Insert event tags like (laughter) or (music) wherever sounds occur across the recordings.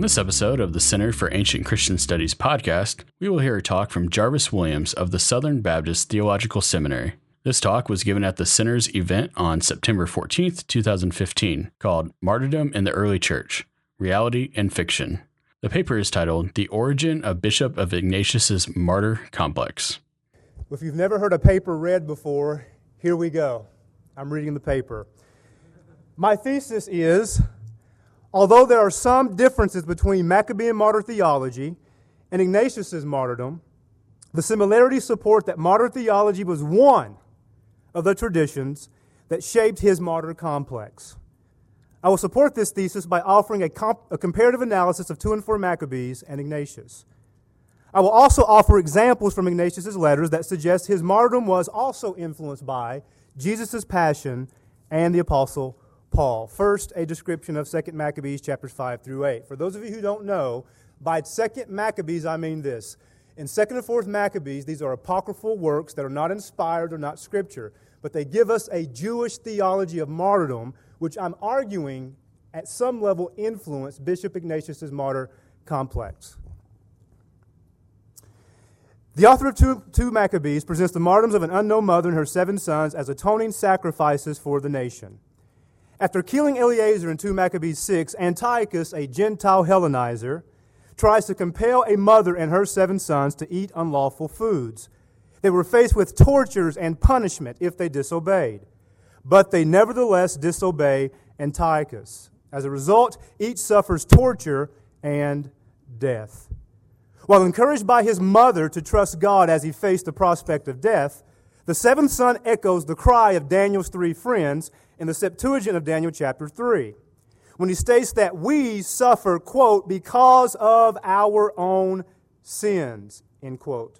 On this episode of the Center for Ancient Christian Studies podcast, we will hear a talk from Jarvis Williams of the Southern Baptist Theological Seminary. This talk was given at the Center's event on September 14th, 2015, called Martyrdom in the Early Church Reality and Fiction. The paper is titled The Origin of Bishop of Ignatius's Martyr Complex. If you've never heard a paper read before, here we go. I'm reading the paper. My thesis is although there are some differences between Maccabean martyr theology and Ignatius's martyrdom, the similarities support that martyr theology was one of the traditions that shaped his martyr complex. I will support this thesis by offering a, comp- a, comparative analysis of 2 and 4 Maccabees and Ignatius. I will also offer examples from Ignatius's letters that suggest his martyrdom was also influenced by Jesus' passion and the apostle Paul. First, a description of 2 Maccabees chapters 5 through 8. For those of you who don't know, by 2 Maccabees I mean this. In 2nd and 4th Maccabees, these are apocryphal works that are not inspired or not scripture, but they give us a Jewish theology of martyrdom, which I'm arguing at some level influenced Bishop Ignatius' martyr complex. The author of 2, 2 Maccabees presents the martyrdoms of an unknown mother and her seven sons as atoning sacrifices for the nation. After killing Eleazar in 2 Maccabees 6, Antiochus, a Gentile Hellenizer, tries to compel a mother and her seven sons to eat unlawful foods. They were faced with tortures and punishment if they disobeyed. But they nevertheless disobey Antiochus. As a result, each suffers torture and death. While encouraged by his mother to trust God as he faced the prospect of death, the seventh son echoes the cry of Daniel's three friends in the Septuagint of Daniel chapter 3 when he states that we suffer, quote, because of our own sins, end quote.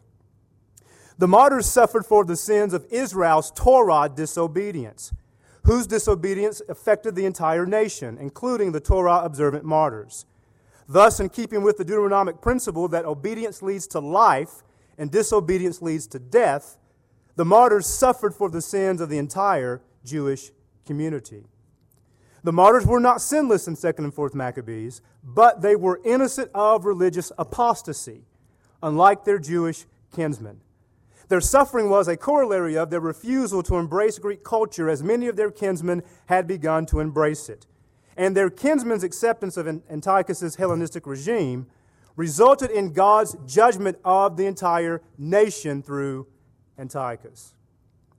The martyrs suffered for the sins of Israel's Torah disobedience, whose disobedience affected the entire nation, including the Torah observant martyrs. Thus, in keeping with the Deuteronomic principle that obedience leads to life and disobedience leads to death, the martyrs suffered for the sins of the entire Jewish community. The martyrs were not sinless in 2nd and 4th Maccabees, but they were innocent of religious apostasy, unlike their Jewish kinsmen. Their suffering was a corollary of their refusal to embrace Greek culture, as many of their kinsmen had begun to embrace it. And their kinsmen's acceptance of Antiochus' Hellenistic regime resulted in God's judgment of the entire nation through Antiochus.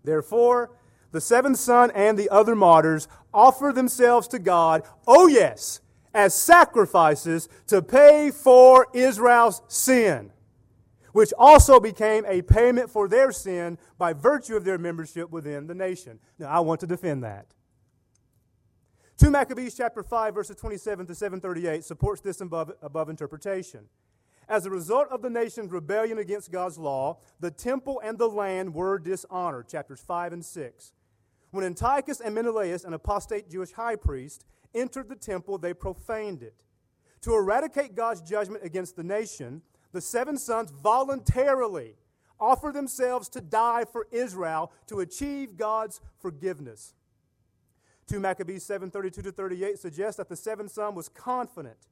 Therefore, the seventh son and the other martyrs offer themselves to God, oh yes, as sacrifices to pay for Israel's sin, which also became a payment for their sin by virtue of their membership within the nation. Now, I want to defend that. 2 Maccabees chapter 5, verses 27 to 738 supports this above, above interpretation. As a result of the nation's rebellion against God's law, the temple and the land were dishonored, chapters 5 and 6. When Antiochus and Menelaus, an apostate Jewish high priest, entered the temple, they profaned it. To eradicate God's judgment against the nation, the seven sons voluntarily offered themselves to die for Israel to achieve God's forgiveness. 2 Maccabees 7:32 to 38 suggests that the seventh son was confident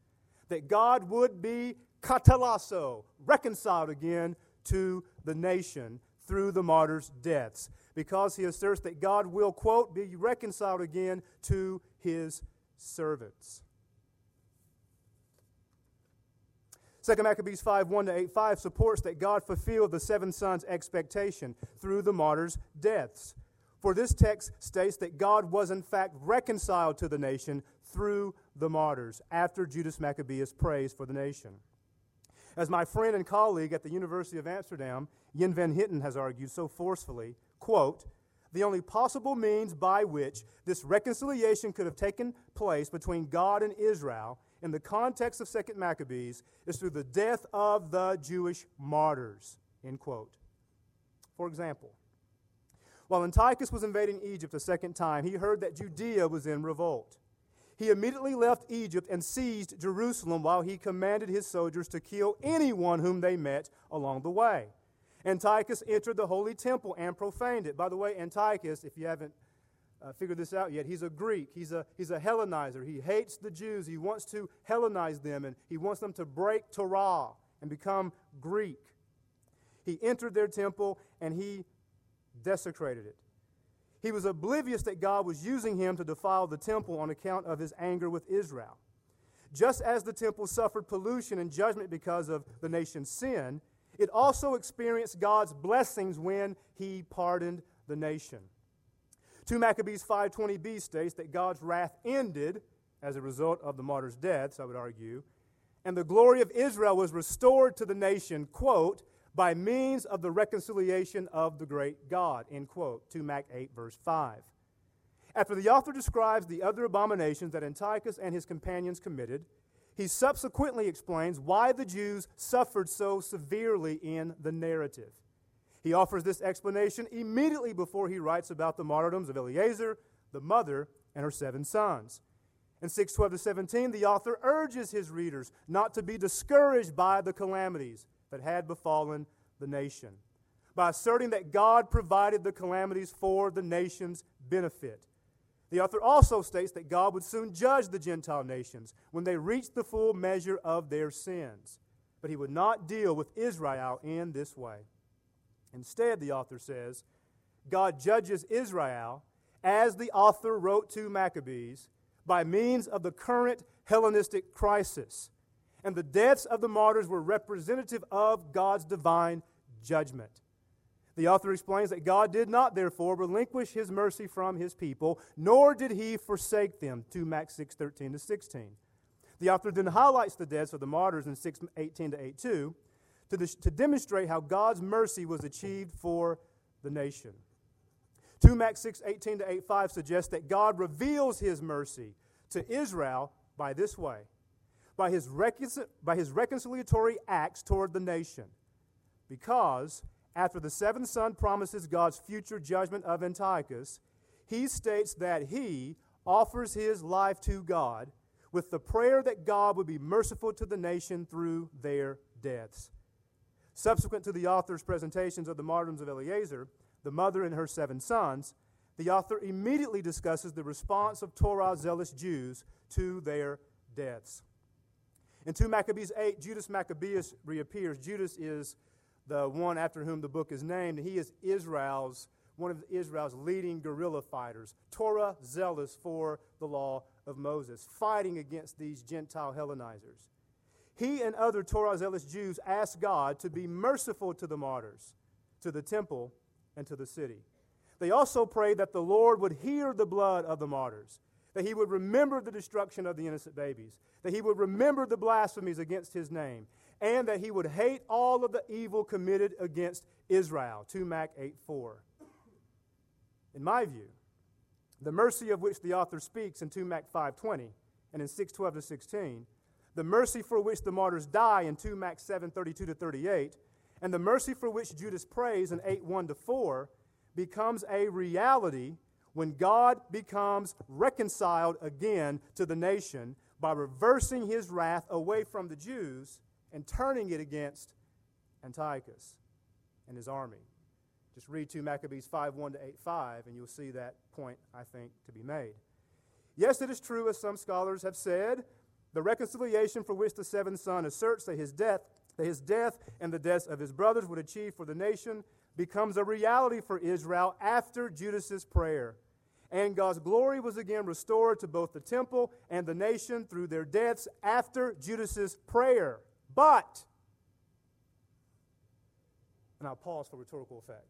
that God would be katalasso, reconciled again to the nation through the martyrs' deaths, because he asserts that God will, quote, be reconciled again to his servants. 2 Maccabees 5 1 to 8 5 supports that God fulfilled the seven sons' expectation through the martyrs' deaths. For this text states that God was in fact reconciled to the nation through the martyrs after Judas Maccabeus prays for the nation. As my friend and colleague at the University of Amsterdam, Jan van Henten, has argued so forcefully, quote, the only possible means by which this reconciliation could have taken place between God and Israel in the context of Second Maccabees is through the death of the Jewish martyrs. End quote. For example, while Antiochus was invading Egypt a second time, he heard that Judea was in revolt. He immediately left Egypt and seized Jerusalem while he commanded his soldiers to kill anyone whom they met along the way. Antiochus entered the holy temple and profaned it. By the way, Antiochus, if you haven't uh, figured this out yet. He's a Greek, he's a, he's a Hellenizer. He hates the Jews, he wants to Hellenize them, and he wants them to break Torah and become Greek. He entered their temple and he desecrated it. He was oblivious that God was using him to defile the temple on account of his anger with Israel. Just as the temple suffered pollution and judgment because of the nation's sin, it also experienced God's blessings when he pardoned the nation. 2 Maccabees 5:20b states that God's wrath ended as a result of the martyrs' deaths, I would argue, and the glory of Israel was restored to the nation, quote, by means of the reconciliation of the great God, end quote, 2 Mac 8, verse 5. After the author describes the other abominations that Antiochus and his companions committed, he subsequently explains why the Jews suffered so severely in the narrative. He offers this explanation immediately before he writes about the martyrdoms of Eleazar, the mother, and her seven sons. In 612 to 17, the author urges his readers not to be discouraged by the calamities that had befallen the nation by asserting that God provided the calamities for the nation's benefit. The author also states that God would soon judge the Gentile nations when they reached the full measure of their sins. But he would not deal with Israel in this way. Instead, the author says, God judges Israel, as the author wrote to Maccabees, by means of the current Hellenistic crisis. And the deaths of the martyrs were representative of God's divine judgment. The author explains that God did not, therefore, relinquish his mercy from his people, nor did he forsake them, 2 Mac 6 13 to 16. The author then highlights the deaths of the martyrs in 6 18 to 8 2 to, to demonstrate how God's mercy was achieved for the nation. 2 Mac 6 18 to 8 5 suggests that God reveals his mercy to Israel by this way by his, recon- by his reconciliatory acts toward the nation. Because after the seventh son promises God's future judgment of Antiochus, he states that he offers his life to God with the prayer that God would be merciful to the nation through their deaths. Subsequent to the author's presentations of the martyrdoms of Eleazar, the mother and her seven sons, the author immediately discusses the response of Torah zealous Jews to their deaths. In 2 Maccabees 8, Judas Maccabeus reappears. Judas is the one after whom the book is named. And he is Israel's one of Israel's leading guerrilla fighters, Torah zealous for the law of Moses, fighting against these Gentile Hellenizers. He and other Torah zealous Jews asked God to be merciful to the martyrs, to the temple, and to the city. They also prayed that the Lord would hear the blood of the martyrs, that he would remember the destruction of the innocent babies, that he would remember the blasphemies against his name, and that he would hate all of the evil committed against Israel. 2 Mac 8 4. In my view, the mercy of which the author speaks in 2 Mac 5.20 and in 6.12 to 16 the mercy for which the martyrs die in 2 Mac 7 32 to 38, and the mercy for which Judas prays in 8 1 to 4 becomes a reality when God becomes reconciled again to the nation by reversing his wrath away from the Jews and turning it against Antiochus and his army. Just read 2 Maccabees 5 1 to 8 5, and you'll see that point, I think, to be made. Yes, it is true, as some scholars have said, the reconciliation for which the seventh son asserts that his death, that his death and the deaths of his brothers would achieve for the nation becomes a reality for Israel after Judas's prayer. And God's glory was again restored to both the temple and the nation through their deaths after Judas's prayer. But, and I'll pause for rhetorical effect.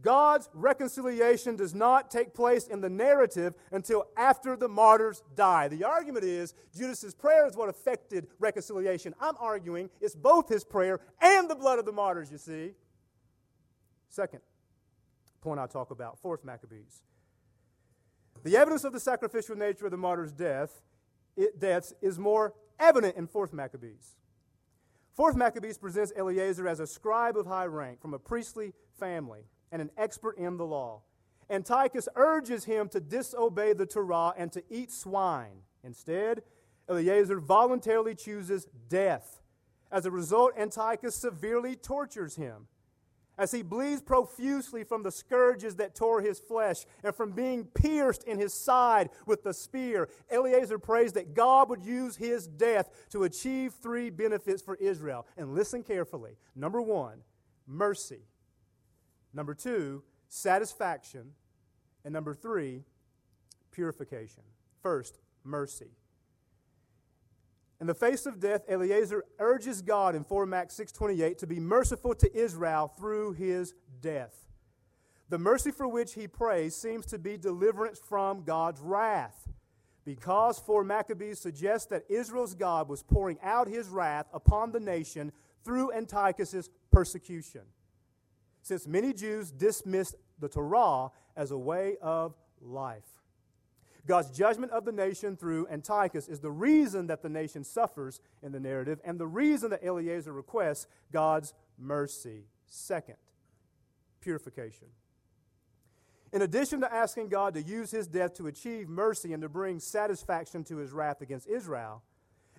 God's reconciliation does not take place in the narrative until after the martyrs die. The argument is Judas's prayer is what affected reconciliation. I'm arguing it's both his prayer and the blood of the martyrs, you see. Second point I'll talk about, fourth Maccabees. The evidence of the sacrificial nature of the martyrs' death, it, deaths is more evident in fourth Maccabees. Fourth Maccabees presents Eleazar as a scribe of high rank from a priestly family and an expert in the law. Antiochus urges him to disobey the Torah and to eat swine. Instead, Eleazar voluntarily chooses death. As a result, Antiochus severely tortures him. As he bleeds profusely from the scourges that tore his flesh and from being pierced in his side with the spear, Eleazar prays that God would use his death to achieve three benefits for Israel. And listen carefully. Number one, mercy. Number two, satisfaction. And number three, purification. First, mercy. In the face of death, Eleazar urges God in 4 Max 628 to be merciful to Israel through his death. The mercy for which he prays seems to be deliverance from God's wrath. Because 4 Maccabees suggests that Israel's God was pouring out his wrath upon the nation through Antiochus' persecution. Since many Jews dismissed the Torah as a way of life. God's judgment of the nation through Antiochus is the reason that the nation suffers in the narrative and the reason that Eleazar requests God's mercy. Second, purification. In addition to asking God to use his death to achieve mercy and to bring satisfaction to his wrath against Israel,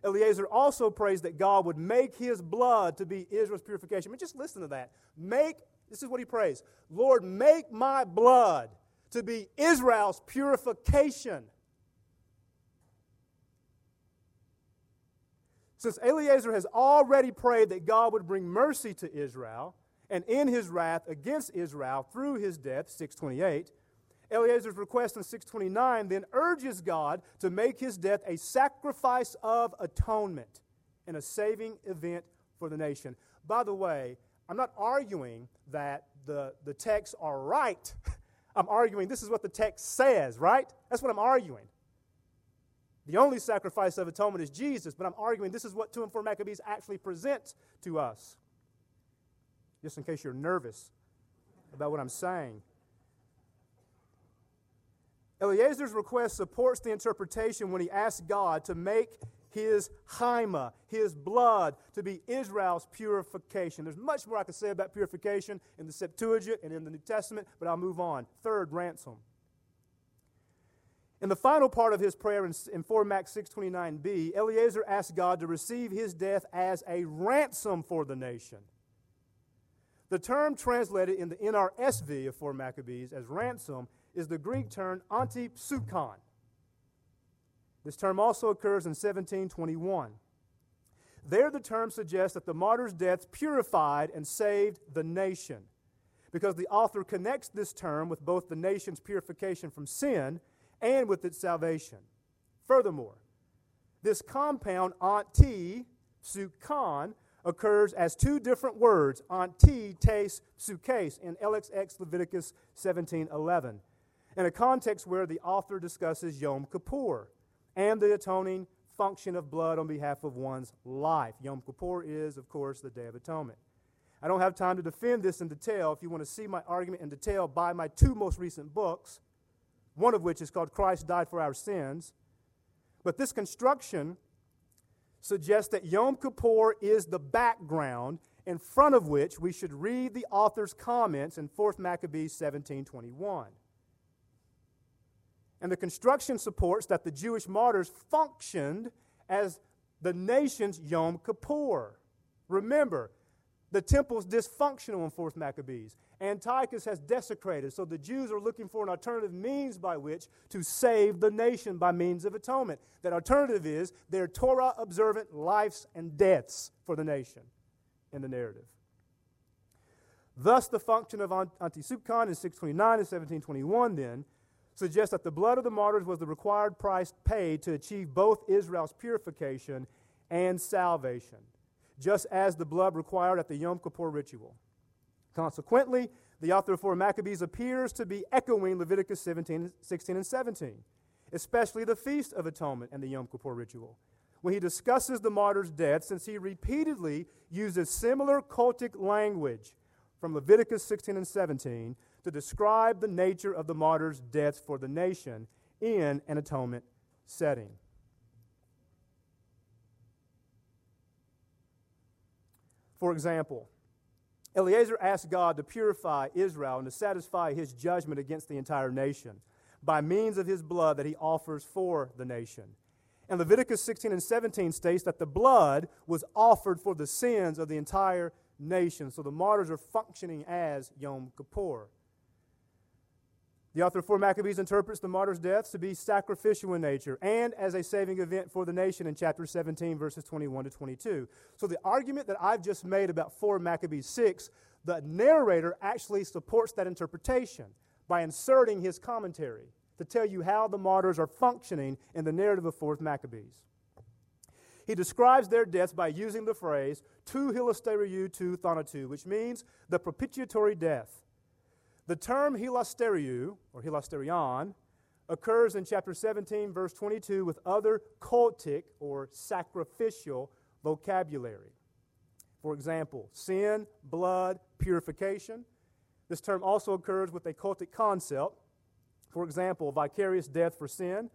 Eleazar also prays that God would make his blood to be Israel's purification. I mean, just listen to that. Make, this is what he prays Lord, make my blood to be Israel's purification. Since Eleazar has already prayed that God would bring mercy to Israel, and in his wrath against Israel through his death, 628, Eleazar's request in 629 then urges God to make his death a sacrifice of atonement and a saving event for the nation. By the way, I'm not arguing that the, the texts are right (laughs) I'm arguing this is what the text says, right? That's what I'm arguing. The only sacrifice of atonement is Jesus, but I'm arguing this is what 2 and 4 Maccabees actually presents to us. Just in case you're nervous about what I'm saying. Eleazar's request supports the interpretation when he asks God to make his haima, his blood, to be Israel's purification. There's much more I could say about purification in the Septuagint and in the New Testament, but I'll move on. Third, ransom. In the final part of his prayer in, in 4 Max 629b, Eleazar asked God to receive his death as a ransom for the nation. The term translated in the NRSV of 4 Maccabees as ransom is the Greek term antipsukon. This term also occurs in 1721. There, the term suggests that the martyr's death purified and saved the nation, because the author connects this term with both the nation's purification from sin and with its salvation. Furthermore, this compound anti sukon occurs as two different words, anti tes sukes, in LXX Leviticus 17:11, in a context where the author discusses Yom Kippur and the atoning function of blood on behalf of one's life. Yom Kippur is, of course, the Day of Atonement. I don't have time to defend this in detail. If you want to see my argument in detail, buy my two most recent books, one of which is called Christ Died for Our Sins. But this construction suggests that Yom Kippur is the background in front of which we should read the author's comments in 4th Maccabees 1721. And the construction supports that the Jewish martyrs functioned as the nation's Yom Kippur. Remember, the temple's dysfunctional in 4th Maccabees. Antiochus has desecrated, so the Jews are looking for an alternative means by which to save the nation by means of atonement. That alternative is their Torah observant lives and deaths for the nation in the narrative. Thus, the function of Antisukon in 629 and 1721 then suggests that the blood of the martyrs was the required price paid to achieve both Israel's purification and salvation, just as the blood required at the Yom Kippur ritual. Consequently, the author of 4 Maccabees appears to be echoing Leviticus 17, 16, and 17, especially the Feast of Atonement and the Yom Kippur ritual, when he discusses the martyr's death, since he repeatedly uses similar cultic language from Leviticus 16 and 17 to describe the nature of the martyr's deaths for the nation in an atonement setting. For example, Eleazar asked God to purify Israel and to satisfy his judgment against the entire nation by means of his blood that he offers for the nation. And Leviticus 16 and 17 states that the blood was offered for the sins of the entire nation. So the martyrs are functioning as Yom Kippur. The author of 4 Maccabees interprets the martyr's deaths to be sacrificial in nature and as a saving event for the nation in chapter 17, verses 21 to 22. So the argument that I've just made about 4 Maccabees 6, the narrator actually supports that interpretation by inserting his commentary to tell you how the martyrs are functioning in the narrative of 4 Maccabees. He describes their deaths by using the phrase tu hilasteriou tu thanatou, which means the propitiatory death. The term hilasteriou, or hilasterion, occurs in chapter 17, verse 22, with other cultic or sacrificial vocabulary. For example, sin, blood, purification. This term also occurs with a cultic concept. For example, vicarious death for sin.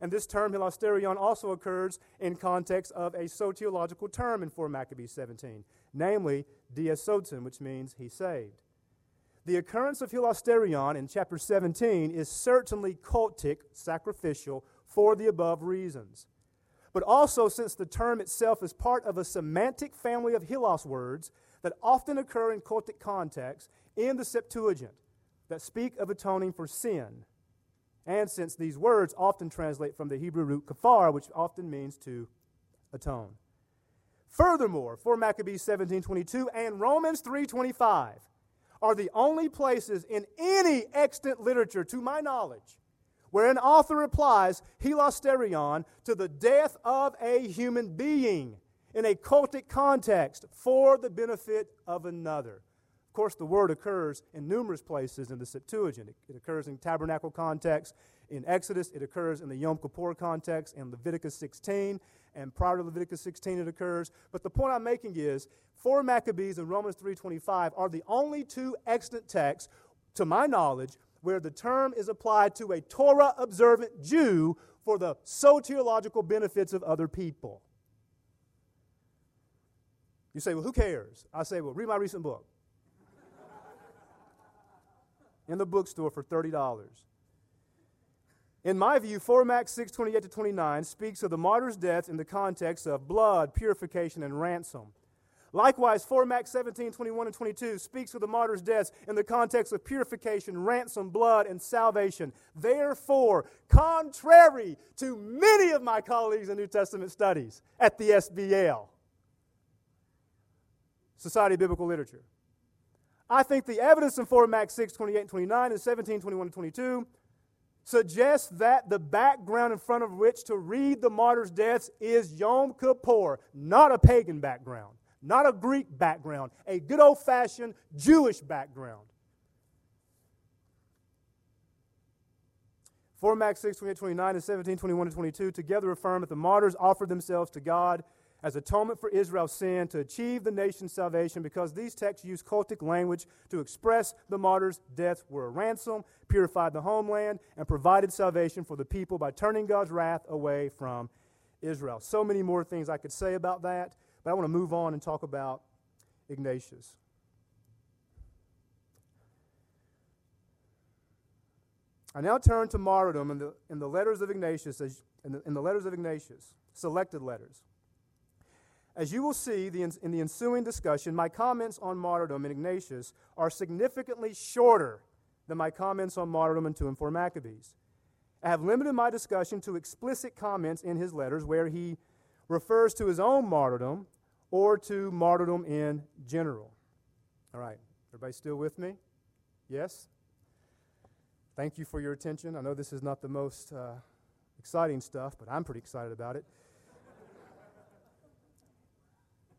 And this term, hilasterion, also occurs in context of a soteriological term in 4 Maccabees 17, namely diasoten, which means he saved. The occurrence of hilasterion in chapter 17 is certainly cultic, sacrificial, for the above reasons. But also, since the term itself is part of a semantic family of hilos words that often occur in cultic contexts in the Septuagint that speak of atoning for sin. And since these words often translate from the Hebrew root kafar, which often means to atone. Furthermore, for Maccabees 17:22 and Romans 3:25 are the only places in any extant literature, to my knowledge, where an author applies hilasterion to the death of a human being in a cultic context for the benefit of another. Of course, the word occurs in numerous places in the Septuagint. It, it occurs in tabernacle context, in Exodus, it occurs in the Yom Kippur context, in Leviticus 16, and prior to Leviticus 16 it occurs. But the point I'm making is 4 Maccabees and Romans 3.25 are the only two extant texts, to my knowledge, where the term is applied to a Torah observant Jew for the soteriological benefits of other people. You say, well, who cares? I say, well, read my recent book. (laughs) In the bookstore for $30. In my view, 4 Mac 628 to 29 speaks of the martyr's death in the context of blood, purification, and ransom. Likewise, 4 Mac 17 21 and 22 speaks of the martyr's deaths in the context of purification, ransom, blood, and salvation. Therefore, contrary to many of my colleagues in New Testament studies at the SBL, Society of Biblical Literature, I think the evidence in 4 Mac 6 28 and 29 and 17 21 and 22 suggests that the background in front of which to read the martyr's deaths is Yom Kippur, not a pagan background, not a Greek background, a good old fashioned Jewish background. 4 Mac 6, 28, 29, and 17, 21, and 22 together affirm that the martyrs offered themselves to God as atonement for Israel's sin to achieve the nation's salvation because these texts use cultic language to express the martyrs' deaths were a ransom, purified the homeland, and provided salvation for the people by turning God's wrath away from Israel. So many more things I could say about that, but I want to move on and talk about Ignatius. I now turn to martyrdom in the, in the letters of Ignatius, as, in, the, in the letters of Ignatius, selected letters. As you will see the, in the ensuing discussion, my comments on martyrdom in Ignatius are significantly shorter than my comments on martyrdom in 2 and 4 Maccabees. I have limited my discussion to explicit comments in his letters where he refers to his own martyrdom or to martyrdom in general. All right, everybody still with me? Yes? Thank you for your attention. I know this is not the most uh, exciting stuff, but I'm pretty excited about it.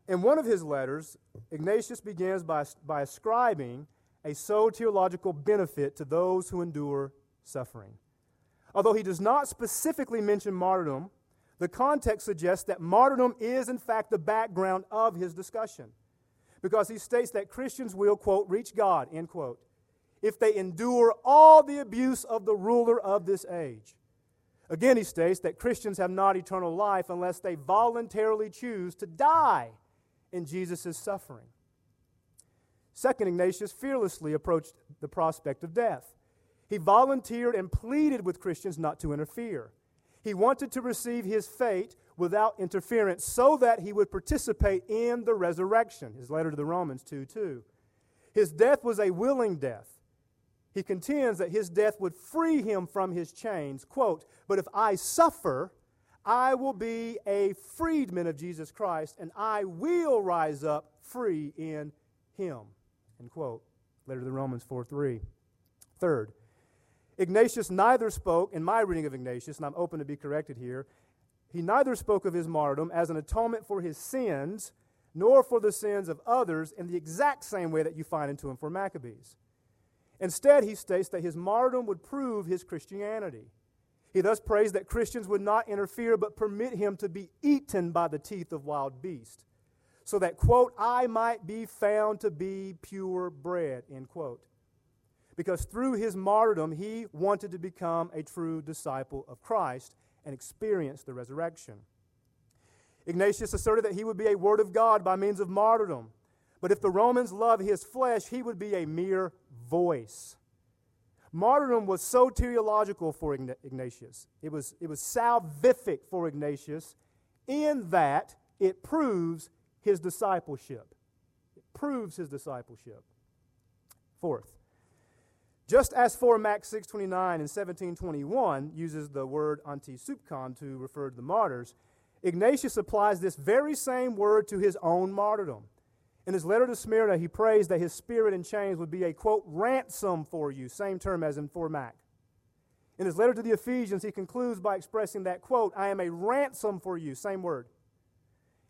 In one of his letters, Ignatius begins by, by ascribing a soteriological benefit to those who endure suffering. Although he does not specifically mention martyrdom, the context suggests that martyrdom is, in fact, the background of his discussion. Because he states that Christians will, quote, reach God, end quote, if they endure all the abuse of the ruler of this age. Again, he states that Christians have not eternal life unless they voluntarily choose to die in Jesus' suffering. Second, Ignatius fearlessly approached the prospect of death. He volunteered and pleaded with Christians not to interfere. He wanted to receive his fate without interference so that he would participate in the resurrection. His letter to the Romans 2 2. His death was a willing death. He contends that his death would free him from his chains. Quote, But if I suffer, I will be a freedman of Jesus Christ, and I will rise up free in him. End quote. Letter to the Romans 4 3. Third, Ignatius neither spoke, in my reading of Ignatius, and I'm open to be corrected here, he neither spoke of his martyrdom as an atonement for his sins, nor for the sins of others in the exact same way that you find in 2 and 4 Maccabees. Instead, he states that his martyrdom would prove his Christianity. He thus prays that Christians would not interfere but permit him to be eaten by the teeth of wild beasts, so that, quote, I might be found to be pure bread, end quote because through his martyrdom, he wanted to become a true disciple of Christ and experience the resurrection. Ignatius asserted that he would be a word of God by means of martyrdom. But if the Romans loved his flesh, he would be a mere voice. Martyrdom was soteriological for Ignatius. It was, it was salvific for Ignatius in that it proves his discipleship. It proves his discipleship. Fourth, just as 4 Max 629 and 1721 uses the word antipsukon to refer to the martyrs, Ignatius applies this very same word to his own martyrdom. In his letter to Smyrna, he prays that his spirit in chains would be a, quote, ransom for you, same term as in 4 Mac. In his letter to the Ephesians, he concludes by expressing that, quote, I am a ransom for you, same word.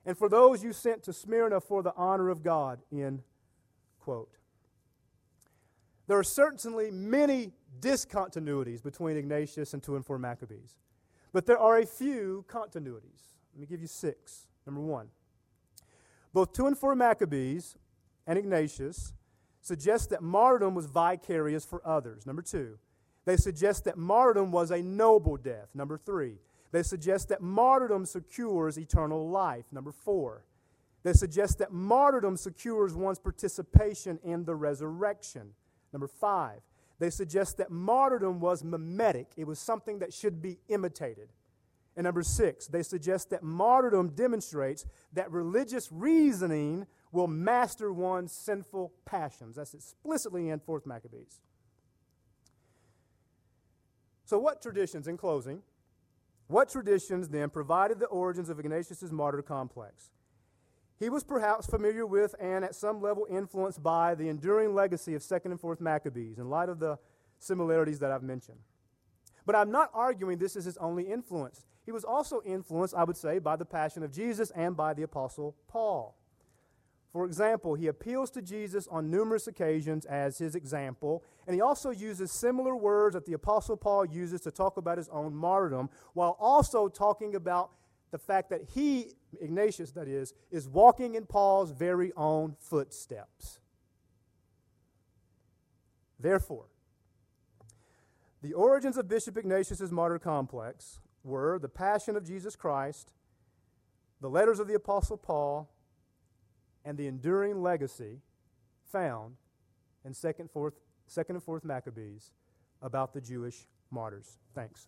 And for those you sent to Smyrna for the honor of God, end quote. There are certainly many discontinuities between Ignatius and 2 and 4 Maccabees, but there are a few continuities. Let me give you six. Number one, both 2 and 4 Maccabees and Ignatius suggest that martyrdom was vicarious for others. Number two, they suggest that martyrdom was a noble death. Number three, they suggest that martyrdom secures eternal life. Number four, they suggest that martyrdom secures one's participation in the resurrection. Number five, they suggest that martyrdom was mimetic, it was something that should be imitated. And number six, they suggest that martyrdom demonstrates that religious reasoning will master one's sinful passions. That's explicitly in 4th Maccabees. So, what traditions, in closing, what traditions then provided the origins of Ignatius' martyr complex? He was perhaps familiar with and at some level influenced by the enduring legacy of 2nd and 4th Maccabees in light of the similarities that I've mentioned. But I'm not arguing this is his only influence. He was also influenced, I would say, by the passion of Jesus and by the Apostle Paul. For example, he appeals to Jesus on numerous occasions as his example, and he also uses similar words that the Apostle Paul uses to talk about his own martyrdom, while also talking about the fact that he, Ignatius that is, is walking in Paul's very own footsteps. Therefore, the origins of Bishop Ignatius' martyr complex were the passion of Jesus Christ, the letters of the Apostle Paul, and the enduring legacy found in 2nd, 4th, 2nd and 4th Maccabees about the Jewish martyrs. Thanks.